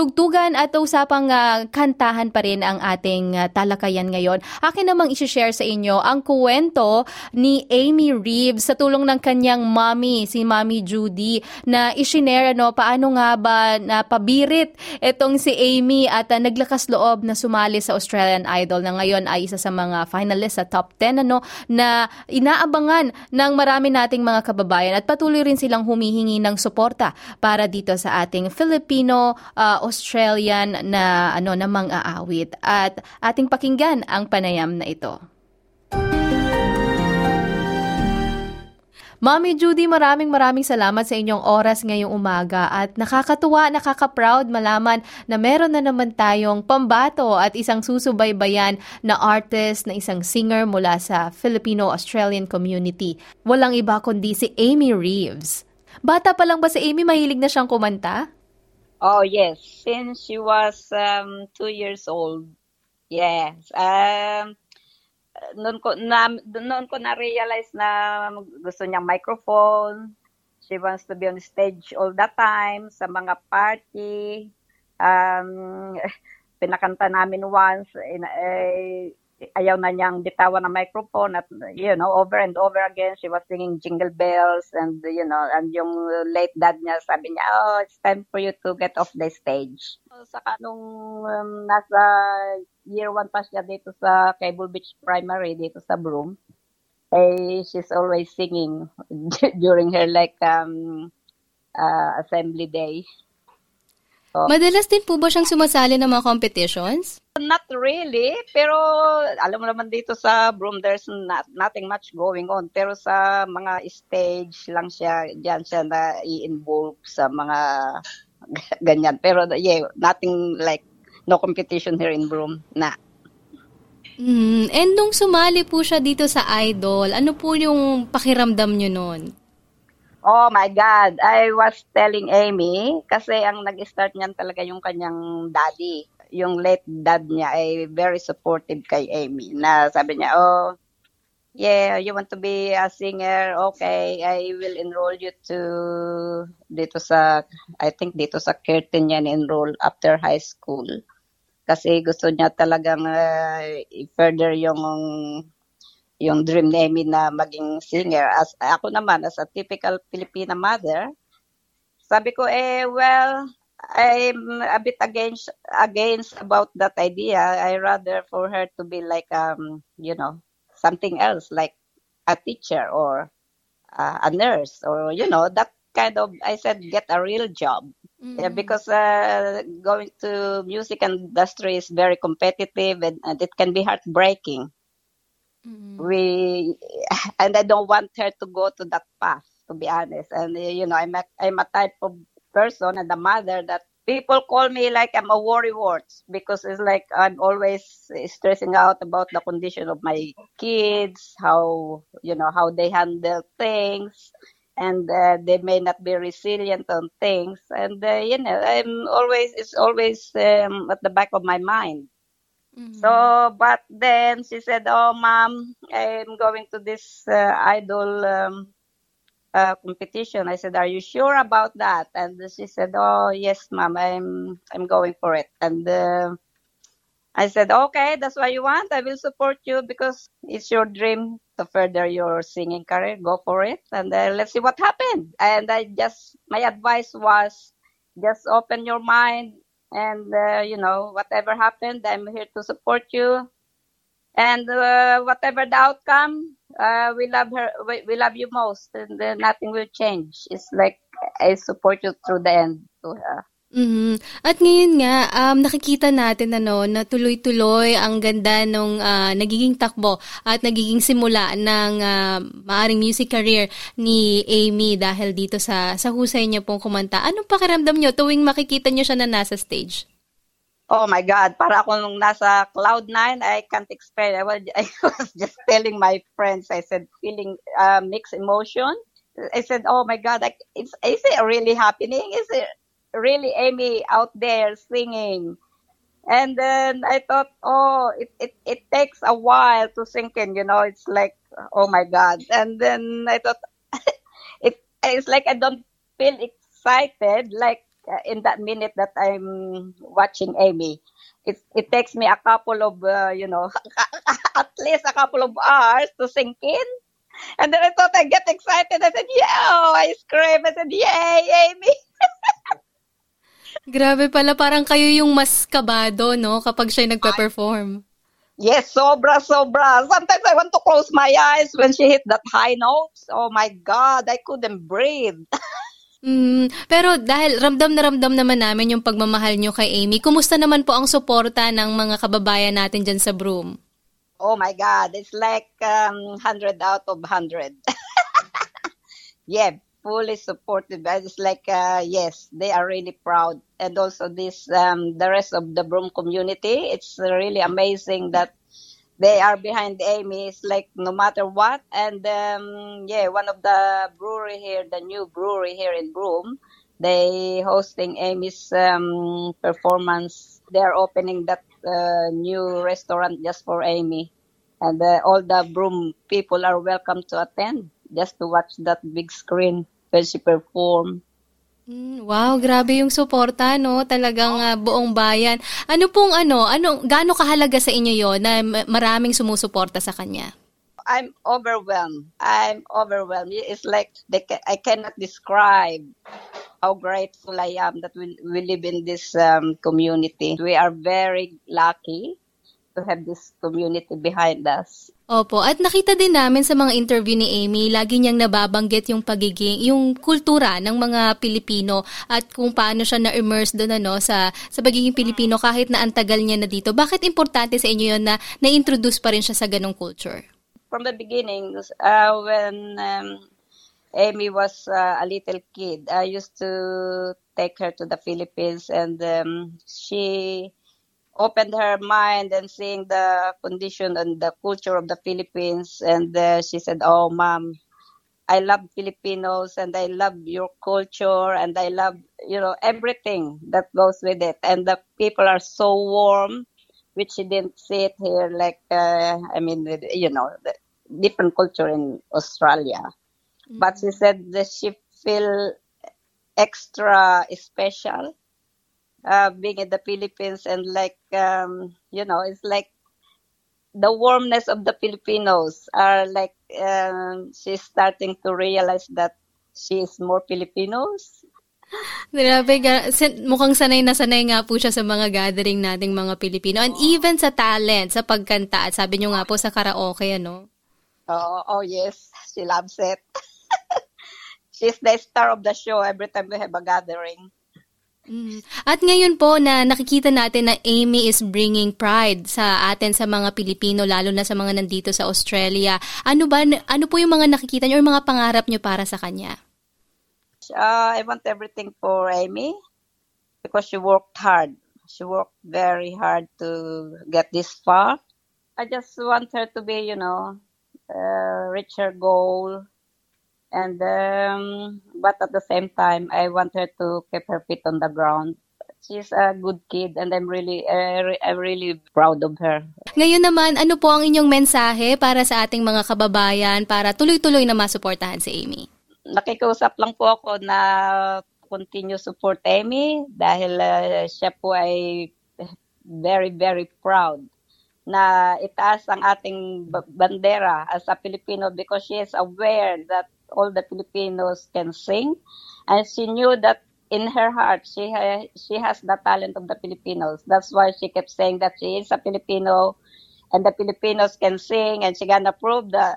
tugtugan at usapang uh, kantahan pa rin ang ating uh, talakayan ngayon. Akin namang isi-share sa inyo ang kwento ni Amy Reeves sa tulong ng kanyang mommy, si Mommy Judy, na isinare no, paano nga ba napabirit itong si Amy at uh, naglakas loob na sumali sa Australian Idol na ngayon ay isa sa mga finalists sa top 10 ano, na inaabangan ng marami nating mga kababayan at patuloy rin silang humihingi ng suporta para dito sa ating Filipino uh, Australian na ano namang aawit at ating pakinggan ang panayam na ito. Mommy Judy, maraming maraming salamat sa inyong oras ngayong umaga at nakakatuwa, nakaka-proud malaman na meron na naman tayong pambato at isang susubaybayan na artist, na isang singer mula sa Filipino-Australian community. Walang iba kundi si Amy Reeves. Bata pa lang ba si Amy, mahilig na siyang kumanta? Oh, yes. Since she was um, two years old. Yes. Um, noon ko na noon ko na realize na gusto niyang microphone. She wants to be on stage all the time sa mga party. Um, pinakanta namin once in, eh, ayaw na niyang bitawan ng microphone at you know over and over again she was singing jingle bells and you know and yung late dad niya sabi niya oh it's time for you to get off the stage. So, saka nung um, nasa year 1 pa siya dito sa Cable Beach Primary dito sa Broome eh she's always singing during her like um uh, assembly day Madalas din po ba siyang sumasali ng mga competitions? Not really, pero alam mo naman dito sa Broom, there's not, nothing much going on. Pero sa mga stage lang siya, diyan siya na i-involve sa mga ganyan. Pero yeah, nothing like, no competition here in Broom, na. Mm, and nung sumali po siya dito sa Idol, ano po yung pakiramdam niyo noon? Oh my God, I was telling Amy, kasi ang nag-start niyan talaga yung kanyang daddy. Yung late dad niya ay very supportive kay Amy. Na sabi niya, oh, yeah, you want to be a singer? Okay, I will enroll you to dito sa, I think dito sa Curtin yan enroll after high school. Kasi gusto niya talagang uh, further yung yung dream namin na maging singer. As ako naman, as a typical Filipina mother, sabi ko, eh, well, I'm a bit against against about that idea. I rather for her to be like um, you know, something else like a teacher or uh, a nurse or you know that kind of. I said get a real job mm-hmm. yeah, because uh, going to music industry is very competitive and, and it can be heartbreaking. Mm-hmm. We and I don't want her to go to that path, to be honest. And you know, I'm a, I'm a type of person and a mother that people call me like I'm a worry words because it's like I'm always stressing out about the condition of my kids, how you know how they handle things, and uh, they may not be resilient on things. And uh, you know, I'm always it's always um, at the back of my mind. Mm-hmm. So, but then she said, "Oh, mom, I'm going to this uh, idol um, uh, competition." I said, "Are you sure about that?" And she said, "Oh, yes, mom, I'm I'm going for it." And uh, I said, "Okay, that's what you want. I will support you because it's your dream to further your singing career. Go for it, and uh, let's see what happened." And I just my advice was, just open your mind and uh, you know whatever happened i'm here to support you. And uh, whatever the outcome uh, we love her we, we love you most and nothing will change. It's like i support you through the end to her Mm-hmm. At ngayon nga, um, nakikita natin ano, na tuloy-tuloy ang ganda nung uh, nagiging takbo at nagiging simula ng uh, maaring music career ni Amy dahil dito sa sa husay niya pong kumanta. Anong pakiramdam niyo tuwing makikita niyo siya na nasa stage? Oh my God, para ako nung nasa cloud nine, I can't explain. I was, I was just telling my friends, I said, feeling uh, mixed emotion. I said, oh my God, I, it's, is it really happening? Is it really Amy out there singing. And then I thought, oh, it, it, it takes a while to sink in, you know, it's like, oh my God. And then I thought, it, it's like I don't feel excited like uh, in that minute that I'm watching Amy. It it takes me a couple of uh, you know at least a couple of hours to sink in. And then I thought I get excited. I said, "Yeah!" I scream. I said, "Yay, Amy!" Grabe pala, parang kayo yung mas kabado, no? Kapag siya nagpa-perform. Yes, sobra, sobra. Sometimes I want to close my eyes when she hit that high notes. Oh my God, I couldn't breathe. Mm, pero dahil ramdam na ramdam naman namin yung pagmamahal nyo kay Amy, kumusta naman po ang suporta ng mga kababayan natin dyan sa Broome? Oh my God, it's like um, 100 out of 100. yeah, fully supported. It's like, uh, yes, they are really proud. And also this, um, the rest of the Broom community, it's really amazing that they are behind Amy. It's like no matter what. And um, yeah, one of the brewery here, the new brewery here in Broome, they hosting Amy's um, performance. They're opening that uh, new restaurant just for Amy, and uh, all the Broome people are welcome to attend just to watch that big screen when she perform. Mm, wow, grabe yung suporta, no? Talagang uh, buong bayan. Ano pong ano, ano, gaano kahalaga sa inyo yon na maraming sumusuporta sa kanya? I'm overwhelmed. I'm overwhelmed. It's like they ca- I cannot describe how grateful I am that we, we live in this um, community. We are very lucky to have this community behind us. Opo, at nakita din namin sa mga interview ni Amy, lagi niyang nababanggit yung pagiging, yung kultura ng mga Pilipino at kung paano siya na-immerse doon ano, sa, sa pagiging Pilipino kahit na antagal niya na dito. Bakit importante sa inyo yun na na-introduce pa rin siya sa ganong culture? From the beginning, uh, when um, Amy was uh, a little kid, I used to take her to the Philippines and um, she opened her mind and seeing the condition and the culture of the Philippines. And uh, she said, "Oh, mom, I love Filipinos and I love your culture and I love you know everything that goes with it. And the people are so warm, which she didn't see it here. Like uh, I mean, you know, the different culture in Australia. Mm-hmm. But she said that she feel extra special uh, being in the Philippines and like um, you know it's like the warmness of the Filipinos are like um, she's starting to realize that she is more Filipinos. Grabe, mukhang sanay na sanay nga po siya sa mga gathering nating mga Pilipino. And even sa talent, sa pagkanta, at sabi niyo nga po sa karaoke, ano? Oh, oh yes, she loves it. She's the star of the show every time we have a gathering. Mm. At ngayon po na nakikita natin na Amy is bringing pride sa atin sa mga Pilipino lalo na sa mga nandito sa Australia. Ano ba ano po yung mga nakikita niyo or mga pangarap niyo para sa kanya? Uh, I want everything for Amy because she worked hard. She worked very hard to get this far. I just want her to be, you know, uh, reach her goal and um, but at the same time i want her to keep her feet on the ground. She's a good kid and i'm really uh, i'm really proud of her. Ngayon naman ano po ang inyong mensahe para sa ating mga kababayan para tuloy-tuloy na masuportahan si Amy? Nakikiusap lang po ako na continue support Amy dahil uh, siya po ay very very proud na itaas ang ating bandera as a Filipino because she is aware that all the Filipinos can sing. And she knew that in her heart, she, ha- she has the talent of the Filipinos. That's why she kept saying that she is a Filipino and the Filipinos can sing and she gonna prove the,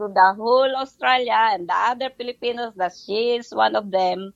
to the whole Australia and the other Filipinos that she is one of them.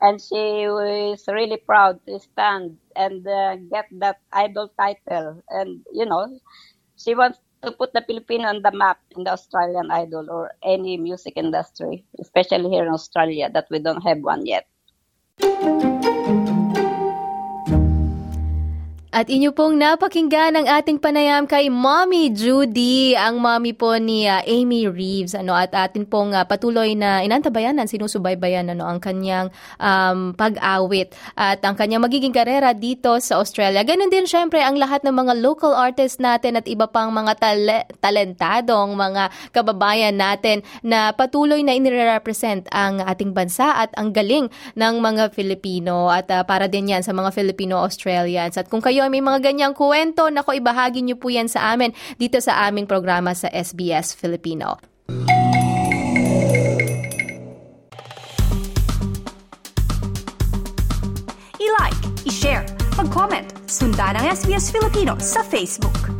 And she was really proud to stand and uh, get that idol title. And, you know, she wants to put the Filipino on the map in the Australian Idol or any music industry, especially here in Australia that we don't have one yet. At inyo pong napakinggan ang ating panayam kay Mommy Judy, ang mommy po ni uh, Amy Reeves. Ano, at atin pong uh, patuloy na inantabayanan, sinusubaybayan ano, ang kanyang um, pag-awit at ang kanyang magiging karera dito sa Australia. Ganon din syempre ang lahat ng mga local artists natin at iba pang mga tale- talentadong mga kababayan natin na patuloy na inire-represent ang ating bansa at ang galing ng mga Filipino at uh, para din yan sa mga Filipino-Australians. At kung kayo may mga ganyang kwento, nako ibahagi niyo po yan sa amin dito sa aming programa sa SBS Filipino. I-like, i-share, mag-comment, sundan ang SBS Filipino sa Facebook.